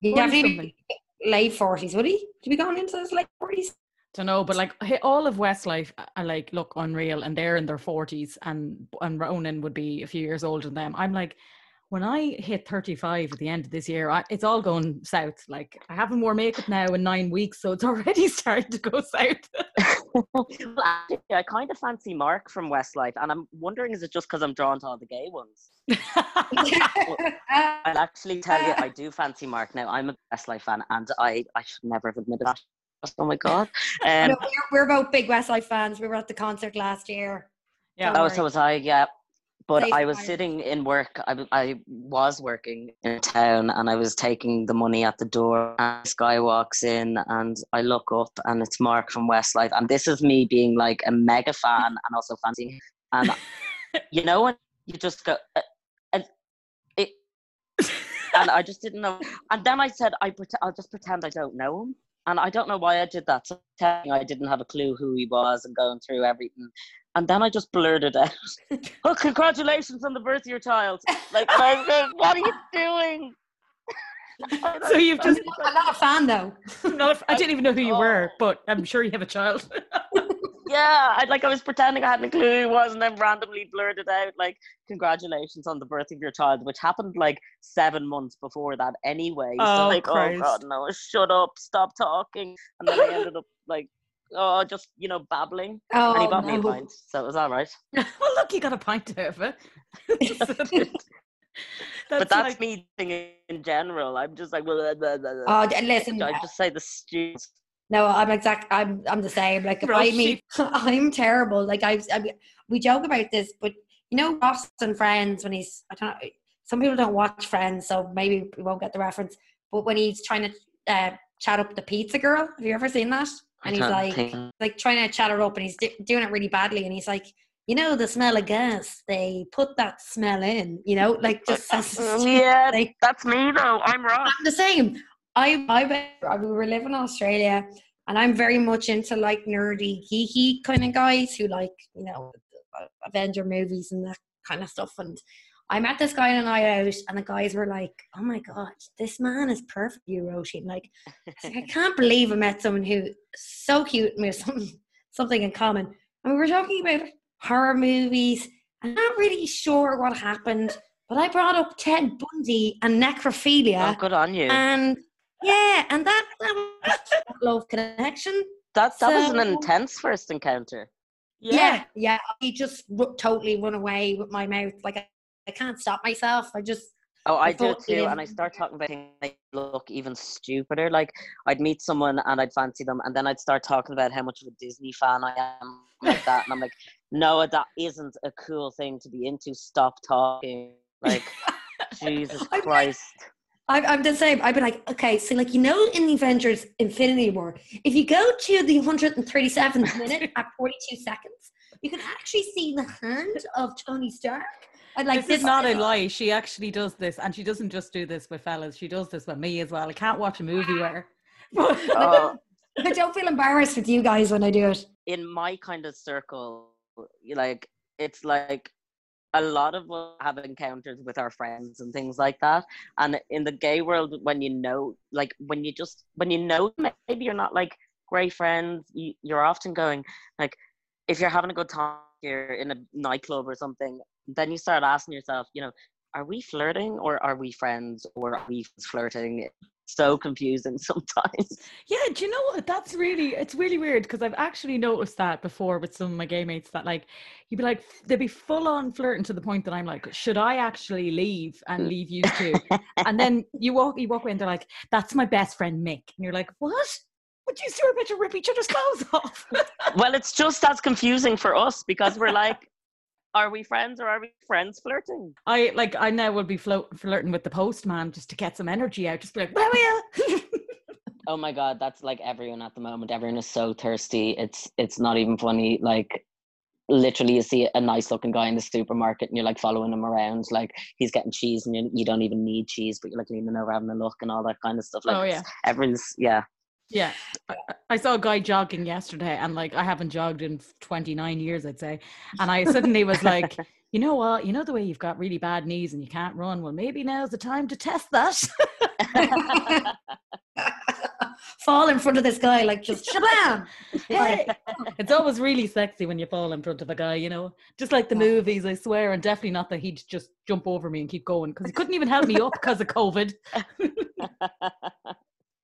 He 40 definitely something. Late forties. Would he? To be going into his late forties? Don't know, but like all of Westlife, uh, I like look unreal, and they're in their forties, and and Ronan would be a few years older than them. I'm like, when I hit 35 at the end of this year, I, it's all going south. Like I haven't worn makeup now in nine weeks, so it's already starting to go south. well, actually, I kind of fancy Mark from Westlife, and I'm wondering is it just because I'm drawn to all the gay ones? I'll actually tell you, I do fancy Mark now. I'm a Westlife fan, and I I should never have admitted that. Oh my god! Um, No, we're, we're both big Westlife fans. We were at the concert last year. yeah. Don't oh, worry. so was I. Yeah, but Safe I was fire. sitting in work. I, I was working in town, and I was taking the money at the door. And this guy walks in, and I look up, and it's Mark from Westlife. And this is me being like a mega fan, and also fancying. him. And you know when you just go, uh, and I just didn't know. And then I said, I pret- I'll just pretend I don't know him. And I don't know why I did that. So telling I didn't have a clue who he was and going through everything. And then I just blurted out, "Oh, congratulations on the birth of your child!" Like, and what are you doing? So you've just I'm not a fan though. not, I didn't even know who you were, but I'm sure you have a child. yeah, I like I was pretending I hadn't a clue who was, and then randomly blurted out like, "Congratulations on the birth of your child," which happened like seven months before that anyway. Oh, so like, Christ. oh god, no, shut up, stop talking, and then I ended up like, oh, just you know, babbling, Oh, and he bought me a pint, so it was all right. well, look, you got a pint out of it. but that's like- me thinking in general. I'm just like, blah, blah, blah. Oh, listen. I just say the students. No, I'm exact. I'm I'm the same. Like I mean, I'm terrible. Like I, I, mean, we joke about this, but you know Ross and Friends when he's I don't know. Some people don't watch Friends, so maybe we won't get the reference. But when he's trying to uh, chat up the pizza girl, have you ever seen that? I And he's like, think. like trying to chat her up, and he's d- doing it really badly, and he's like, you know, the smell of gas, they put that smell in, you know, like just says yeah, thing. that's me though. I'm Ross. I'm the same. I I I- we were living in Australia, and I'm very much into like nerdy, geeky kind of guys who like you know Avenger movies and that kind of stuff. And I met this guy on a night out, and the guys were like, "Oh my god, this man is perfect, you Roisin." And like, I, like, I can't believe I met someone who is so cute and we have something something in common. And we were talking about horror movies. I'm not really sure what happened, but I brought up Ted Bundy and necrophilia. Oh, good on you. And yeah, and that, that was love connection. that that was an intense first encounter. Yeah, yeah. He just ru- totally run away with my mouth. Like I, I can't stop myself. I just Oh, I I do too, and I start talking about things that look even stupider. Like I'd meet someone and I'd fancy them, and then I'd start talking about how much of a Disney fan I am, like that, and I'm like, no, that isn't a cool thing to be into. Stop talking. Like, Jesus I'm like- Christ. I, I'm the same. I'd be like, okay, so like you know, in the Avengers Infinity War, if you go to the 137th minute at 42 seconds, you can actually see the hand of Tony Stark. I'd like this is not a lie. She actually does this, and she doesn't just do this with fellas. She does this with me as well. I can't watch a movie where. her. Oh, I don't feel embarrassed with you guys when I do it. in my kind of circle, you like it's like a lot of us have encounters with our friends and things like that. And in the gay world, when you know, like when you just when you know, maybe you're not like great friends. You, you're often going like, if you're having a good time, you're in a nightclub or something. Then you start asking yourself, you know, are we flirting or are we friends or are we flirting? So confusing sometimes. Yeah, do you know what? That's really it's really weird because I've actually noticed that before with some of my gay mates that like you'd be like they'd be full on flirting to the point that I'm like, should I actually leave and mm. leave you too? and then you walk you walk away and they're like, that's my best friend Mick, and you're like, what? Would you two are about to rip each other's clothes off? well, it's just as confusing for us because we're like, are we friends or are we friends flirting? I like I now will be float, flirting with the postman just to get some energy out. Just be like, where are you? Oh my god, that's like everyone at the moment. Everyone is so thirsty. It's it's not even funny. Like literally you see a nice looking guy in the supermarket and you're like following him around like he's getting cheese and you, you don't even need cheese but you're like leaning over having a look and all that kind of stuff like Oh, yeah. everyone's yeah Yeah, I, saw a guy jogging yesterday, and like I haven't jogged in 29 years, I'd say. And I suddenly was like, you know what? You know the way you've got really bad knees and you can't run. Well, maybe now's the time to test that. Fall in front of this guy, like just shabam. Hey. it's always really sexy when you fall in front of a guy, you know, just like the movies. I swear, and definitely not that he'd just jump over me and keep going because he couldn't even help me up because of COVID.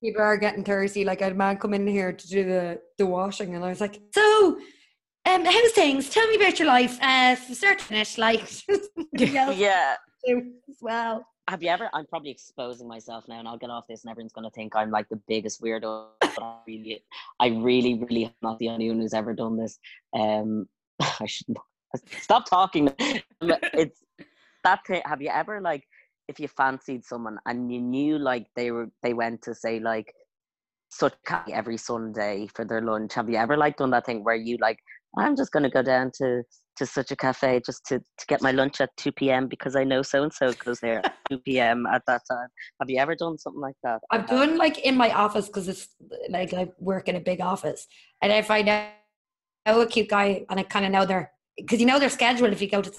People are getting thirsty. Like I had a man come in here to do the, the washing, and I was like, "So, um, how's things? Tell me about your life, uh, from start to finish, like." yeah well. have you ever i'm probably exposing myself now and i'll get off this and everyone's to think i'm like the biggest weirdo but I really i really really am not the only one who's ever done this um i shouldn't stop talking it's that thing have you ever like if you fancied someone and you knew like they were they went to say like such cafe every sunday for their lunch have you ever like done that thing where you like i'm just going to go down to to such a cafe just to, to get my lunch at 2 p.m. because I know so and so goes there at 2 p.m. at that time. Have you ever done something like that? I've done like in my office because it's like I work in a big office, and if I know a cute guy and I kind of know their because you know their schedule if you go to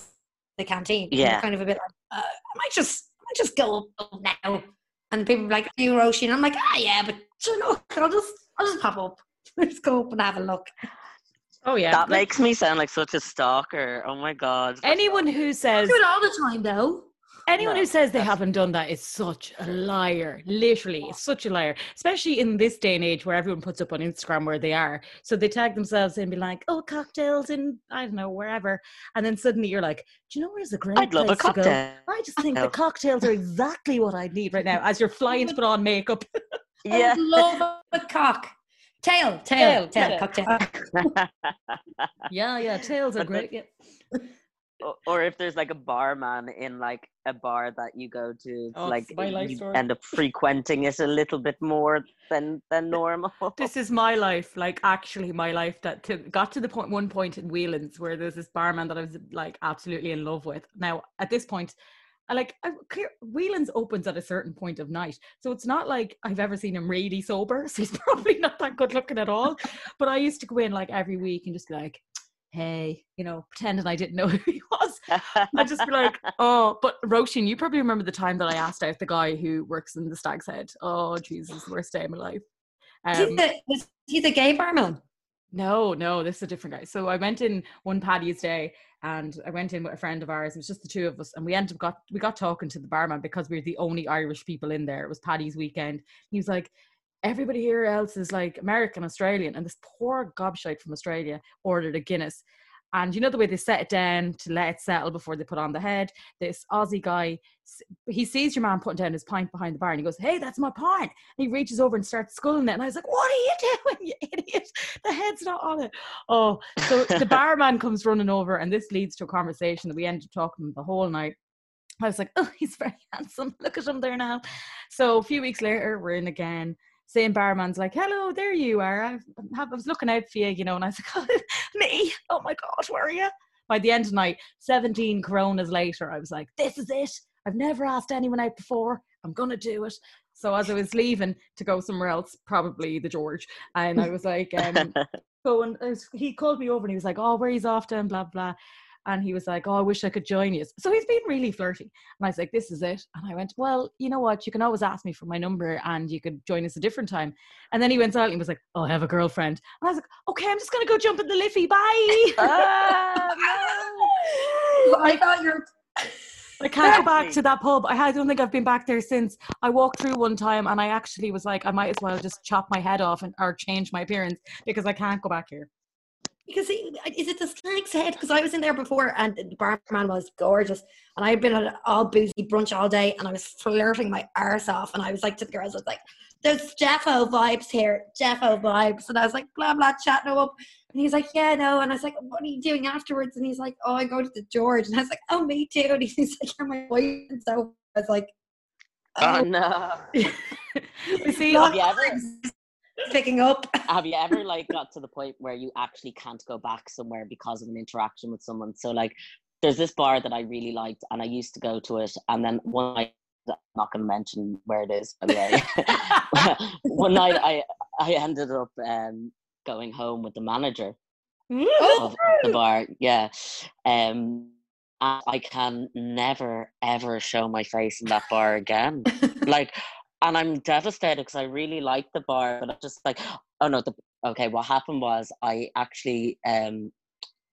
the canteen. Yeah. kind of a bit like uh, I might just I might just go up now, and people are like, "Are you Roshi?" And I'm like, "Ah, yeah, but you know, I'll just I'll just pop up, Let's go up and have a look." Oh yeah, That makes me sound like such a stalker. Oh my god. anyone who I says do it all the time though. Anyone No, who says they haven't done that is such a liar. Literally, it's such a liar. Especially in this day and age where everyone puts up on Instagram where they are. So they tag themselves and be like, "Oh, cocktails in I don't know wherever," and then suddenly you're like, "Do you know where's a great I'd love a place to go?" cocktail. I just think the cocktails are exactly what I need right now. As you're flying to put on makeup. I Yeah. would love a cock. Tail, tail, Tail, tail, tail. cocktail. Yeah, yeah, tails are But the- great. Yeah. Or, if there's like a barman in like a bar that you go to, Oh, like you end up frequenting it a little bit more than than normal. This is my life, like actually my life. That to, got to the point, one point in Whelan's where there's this barman that I was like absolutely in love with. Now at this point, I like I, clear, Whelan's opens at a certain point of night, so it's not like I've ever seen him really sober. So he's probably not that good looking at all. But I used to go in like every week and just be like, "Hey," you know, pretending I didn't know who he was. I'd just be like, "Oh," but Roisin, you probably remember the time that I asked out the guy who works in the Stag's Head. Oh Jesus, worst day of my life. Um, he the, was he the gay barman? no, no, this is a different guy. So I went in one Paddy's Day and I went in with a friend of ours. It was just the two of us, and we ended up got we got talking to the barman because we were the only Irish people in there. It was Paddy's weekend. He was like, Everybody here else is like American, Australian, and this poor gobshite from Australia ordered a Guinness. And you know the way they set it down to let it settle before they put on the head. This Aussie guy, he sees your man putting down his pint behind the bar, and he goes, "Hey, that's my pint." And he reaches over and starts sculling it, and I was like, "What are you doing, you idiot? The head's not on it." Oh, so the barman comes running over, and this leads to a conversation that we ended up talking the whole night. I was like, "Oh, he's very handsome. Look at him there now." So a few weeks later, we're in again. Same barman's like, "Hello, there you are. I, I was looking out for you, you know." And I was like, oh, "Me? Oh my gosh, where are you?" By the end of the night, seventeen Coronas later, I was like, "This is it. I've never asked anyone out before. I'm gonna do it." So as I was leaving to go somewhere else, probably the George, and I was like, um, "Go and he called me over and he was like, "Oh, where he's off to?" and blah blah. And he was like, "Oh, I wish I could join you." So he's been really flirty, and I was like, "This is it." And I went, "Well, you know what? You can always ask me for my number, and you could join us a different time." And then he went out and he was like, "Oh, I have a girlfriend," and I was like, "Okay, I'm just gonna go jump in the liffey. Bye." Ah, I thought you're. I can't go back to that pub. I, I don't think I've been back there since. I walked through one time and I actually was like, I might as well just chop my head off and or change my appearance because I can't go back here. Because is it the Stag's Head? Because I was in there before and the barman was gorgeous. And I had been at an all boozy brunch all day and I was flirting my arse off. And I was like to the girls, I was like, there's Jeffo vibes here, Jeffo vibes. And I was like, blah, blah, chatting him up. And he's like, yeah, no. And I was like, what are you doing afterwards? And he's like, oh, I go to the George. And I was like, oh, me too. And he's like, you're my boyfriend. And so I was like, Oh oh, no! See, Have you ever picking up. have you ever like got to the point where you actually can't go back somewhere because of an interaction with someone? So like, there's this bar that I really liked, and I used to go to it, and then one night. I'm not to mention where it is, by the way. one night, I I ended up um, going home with the manager, Oh, of the bar. Yeah. Um, I can never ever show my face in that bar again. like, and I'm devastated because I really like the bar, but I'm just like, oh no. The okay, what happened was I actually um,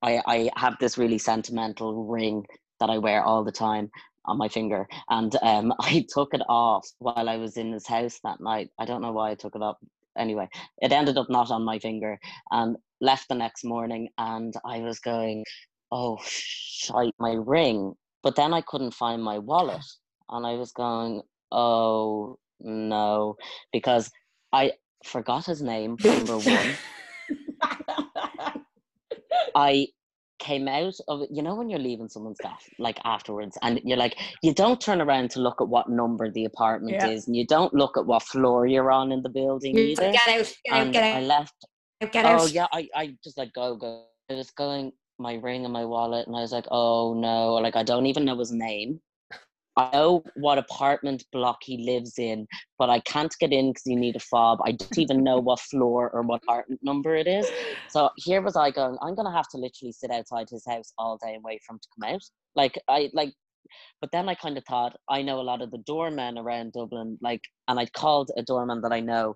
I I have this really sentimental ring that I wear all the time on my finger and um I took it off while I was in his house that night. I don't know why I took it off. Anyway, it ended up not on my finger and left the next morning and I was going, Oh shite, my ring. But then I couldn't find my wallet. And I was going, Oh no. Because I forgot his name, number one. I came out of. You know when you're leaving someone's stuff like afterwards, and you're like, you don't turn around to look at what number the apartment Yeah. is, and you don't look at what floor you're on in the building either. Get out, get out, And get I left. get out. Oh yeah, I I just like go go. I was going my ring and my wallet, and I was like, oh no, like I don't even know his name. I know what apartment block he lives in, but I can't get in because you need a fob. I don't even know what floor or what apartment number it is. So here was I going, I'm gonna have to literally sit outside his house all day and wait for him to come out. Like I like but then I kind of thought I know a lot of the doormen around Dublin, like and I called a doorman that I know,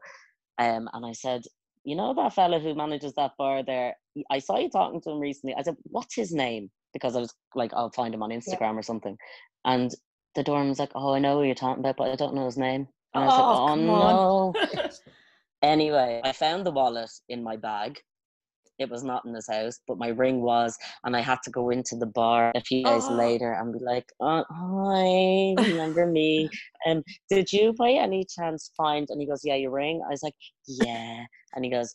um, and I said, you know that fella who manages that bar there? I saw you talking to him recently. I said, what's his name? Because I was like, I'll find him on Instagram or something. And the doorman was like, oh, I know who you're talking about, but I don't know his name. And I was Oh, like, oh no. Anyway, I found the wallet in my bag. it was not in his house, but my ring was, and I had to go into the bar a few days Oh. later and be like, oh, "Hi, remember me? Um, did you by any chance find?" And he goes, "Yeah, your ring." I was like, "Yeah," and he goes,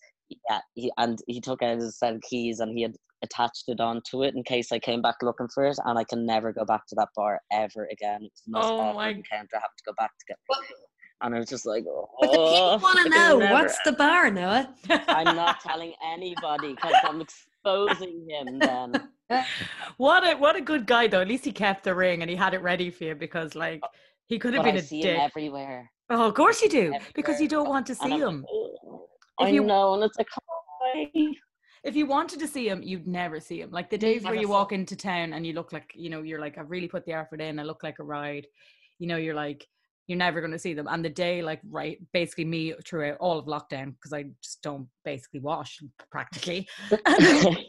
"Yeah," he, and he took out his set of keys and he had attached it onto it in case I came back looking for it, and I can never go back to that bar ever again. It's the most Oh awkward my- encounter. I have to go back to get. But- And I was just like, oh, But the people oh, want to know never- what's the bar, Noah? I'm not telling anybody because I'm exposing him then. what a what a good guy though. At least he kept the ring and he had it ready for you because like he could have been I a see dick. him everywhere. oh, of course you do, because you don't want to see I'm like, him. "Oh, If I you- know, and it's like, hi. If you wanted to see him, you'd never see him. Like the days where you see walk into town and you look like, you know, you're like, I've really put the effort in. I look like a ride. You know, you're like, you're never going to see them. And the day, like, right, basically me throughout all of lockdown because I just don't basically wash practically.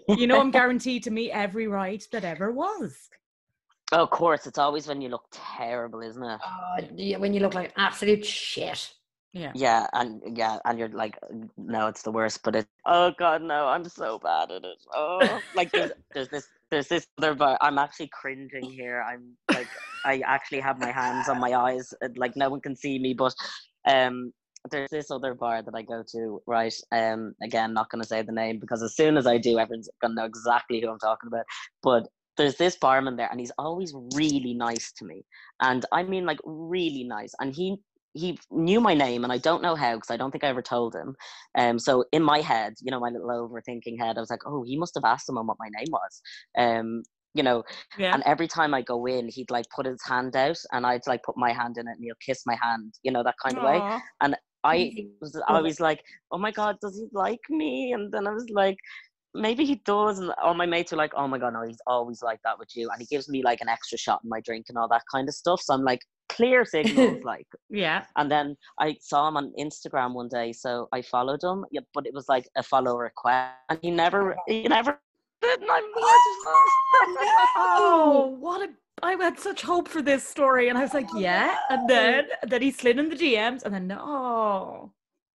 you know, I'm guaranteed to meet every ride that ever was. of course, it's always when you look terrible, isn't it? Oh, yeah, when you look like absolute shit. Yeah. Yeah, and yeah, and you're like, no, it's the worst. But it, oh god, no, I'm so bad at it. Oh, like there's, there's this, there's this other bar. I'm actually cringing here. I'm like, I actually have my hands on my eyes. and, Like no one can see me, but um, there's this other bar that I go to. Right, um, again, not gonna say the name because as soon as I do, everyone's gonna know exactly who I'm talking about. But there's this barman there, and he's always really nice to me, and I mean like really nice, and he he knew my name and I don't know how because I don't think I ever told him. Um, so in my head, you know, my little overthinking head, I was like, oh, he must have asked someone what my name was. Um, you know, Yeah. and every time I go in, he'd like put his hand out and I'd like put my hand in it and he'll kiss my hand, you know, that kind of way. And I was I was like, oh my god, does he like me? And then I was like, maybe he does. And all my mates were like, oh my god, no, he's always like that with you. And he gives me like an extra shot in my drink and all that kind of stuff. So I'm like, clear signals, like. Yeah. And then I saw him on Instagram one day, so I followed him. Yeah, but it was like a follow request, and he never, he never did. And I'm Oh, what a! I had such hope for this story, and I was like, yeah. And then, then he slid in the DMs, and then no.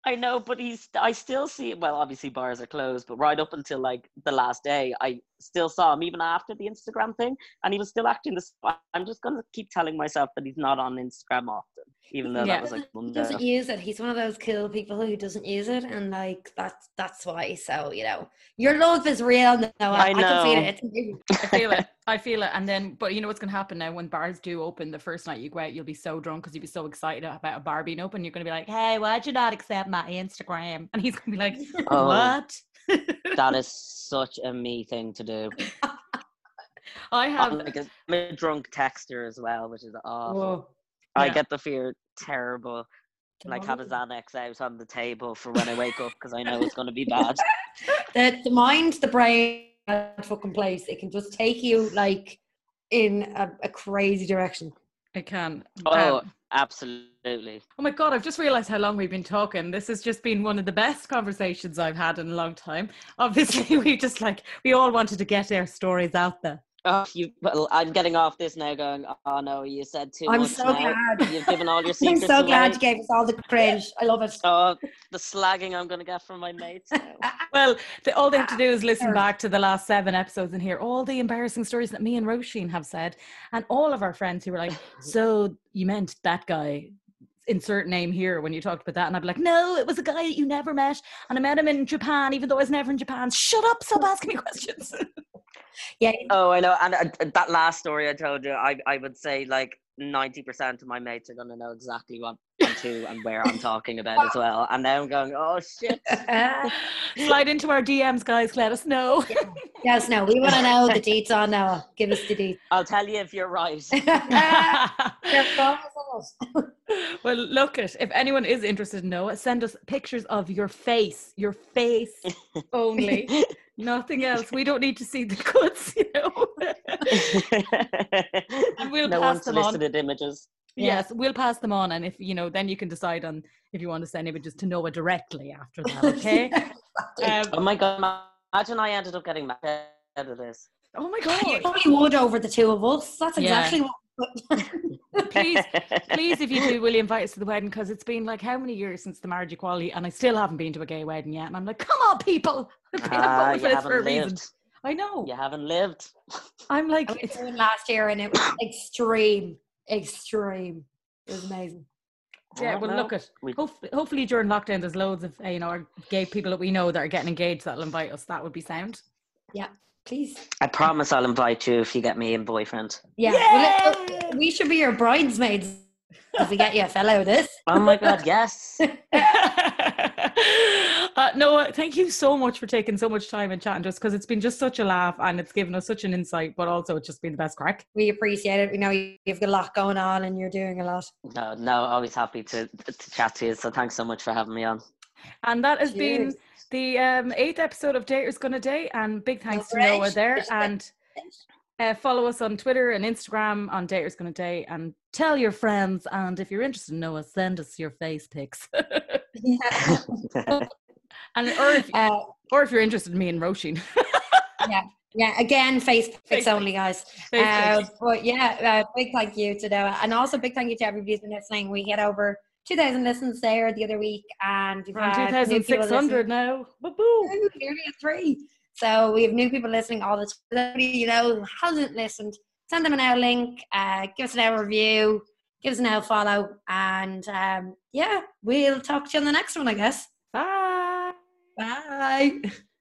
I know, but he's. I still see. Well, obviously bars are closed, but right up until like the last day, I still saw him even after the Instagram thing, and he was still acting this. I'm just gonna keep telling myself that he's not on Instagram often, even though Yeah. that was like He Monday. doesn't use it. He's one of those cool people who doesn't use it, and like that's that's why. So you know, your love is real. No, I I, can feel know. it. I feel it. I feel it. And then, but you know what's going to happen now when bars do open the first night you go out, you'll be so drunk because you'll be so excited about a bar being open. You're going to be like, hey, why'd you not accept my Instagram? And he's going to be like, Oh. what? That is such a me thing to do. I have. I'm like a, I'm a drunk texter as well, which is awful. Whoa. I Yeah. get the fear terrible. Like have a Xanax out on the table for when I wake up because I know it's going to be bad. the, the mind, the brain, that fucking place. It can just take you like in a, a crazy direction. It can. Oh, Um, absolutely. oh my God, I've just realized how long we've been talking. This has just been one of the best conversations I've had in a long time. Obviously, we just like, we all wanted to get our stories out there. Oh, you. Well, I'm getting off this now. Going. Oh no, you said too I'm much. so now. glad. You've given all your secrets. I'm secrets so away. glad you gave us all the cringe. I love it. Oh, the slagging I'm going to get from my mates now. Ah, well, the, all they have to do is listen back to the last seven episodes and hear all the embarrassing stories that me and Roisin have said, and all of our friends who were like, "So you meant that guy?" Insert name here when you talked about that, and I'd be like, "No, it was a guy that you never met, and I met him in Japan, even though I was never in Japan." Shut up! Stop asking me questions. Yeah, Oh, I know. And uh, that last story I told you, I, I would say like 90% of my mates are going to know exactly what and who and where I'm talking about as well. And now I'm going, oh shit. Slide into our DMs, guys. Let us know. yes, no, we want to know the deets on Noah. Give us the deets. I'll tell you if you're right. Well, look it. If anyone is interested in Noah, send us pictures of your face, your face only, nothing else. We don't need to see the goods, you know. and we'll no pass them on. unsolicited images. Yeah. Yes, we'll pass them on, and if you know, then you can decide on if you want to send images to Noah directly after that. Okay. um, Oh my god! Imagine I ended up getting mad out of this. oh my god! You god. probably would over the two of us. That's Yeah. exactly what please, please, if you do, will you invite us to the wedding? Because it's been like how many years since the marriage equality, and I still haven't been to a gay wedding yet. And I'm like, come on, people, I've been Ah, you for this for a haven't reason. I know. You haven't lived. I'm like, I went it's, last year and it was extreme, extreme. It was amazing. yeah. Well, no. look at. We- Hopefully, hopefully during lockdown, there's loads of uh, you know our gay people that we know that are getting engaged that'll invite us. That would be sound. Please. I promise I'll invite you if you get me a boyfriend. Yeah. Well, let- we should be your bridesmaids if we get you a fellow this. Oh my god, yes. uh, Noah, thank you so much for taking so much time and chatting to us because it's been just such a laugh and it's given us such an insight, but also it's just been the best crack. We appreciate it. We know you've got a lot going on and you're doing a lot. No, no, always happy to to chat to you. So thanks so much for having me on. And that has been the um, eighth episode of Daters Gonna Date. And big thanks to. Noah there. And uh, follow us on Twitter and Instagram on Daters Gonna Date and tell your friends. And if you're interested in Noah, send us your face pics. And or if, Uh, or if you're interested in me and Roisin. yeah, Yeah, again, face pics only, guys. Uh, but yeah, uh, big thank you to Noah. And also big thank you to everybody who's been listening. We hit over 2,000 listens there the other week. And we've had 2,600 now. Boo-boo. Nearly a three. So we have new people listening all the time. You know, who hasn't listened, send them an L link, uh, give us an L review, give us an L follow. And um, yeah, we'll talk to you on the next one, I guess. Bye. Bye.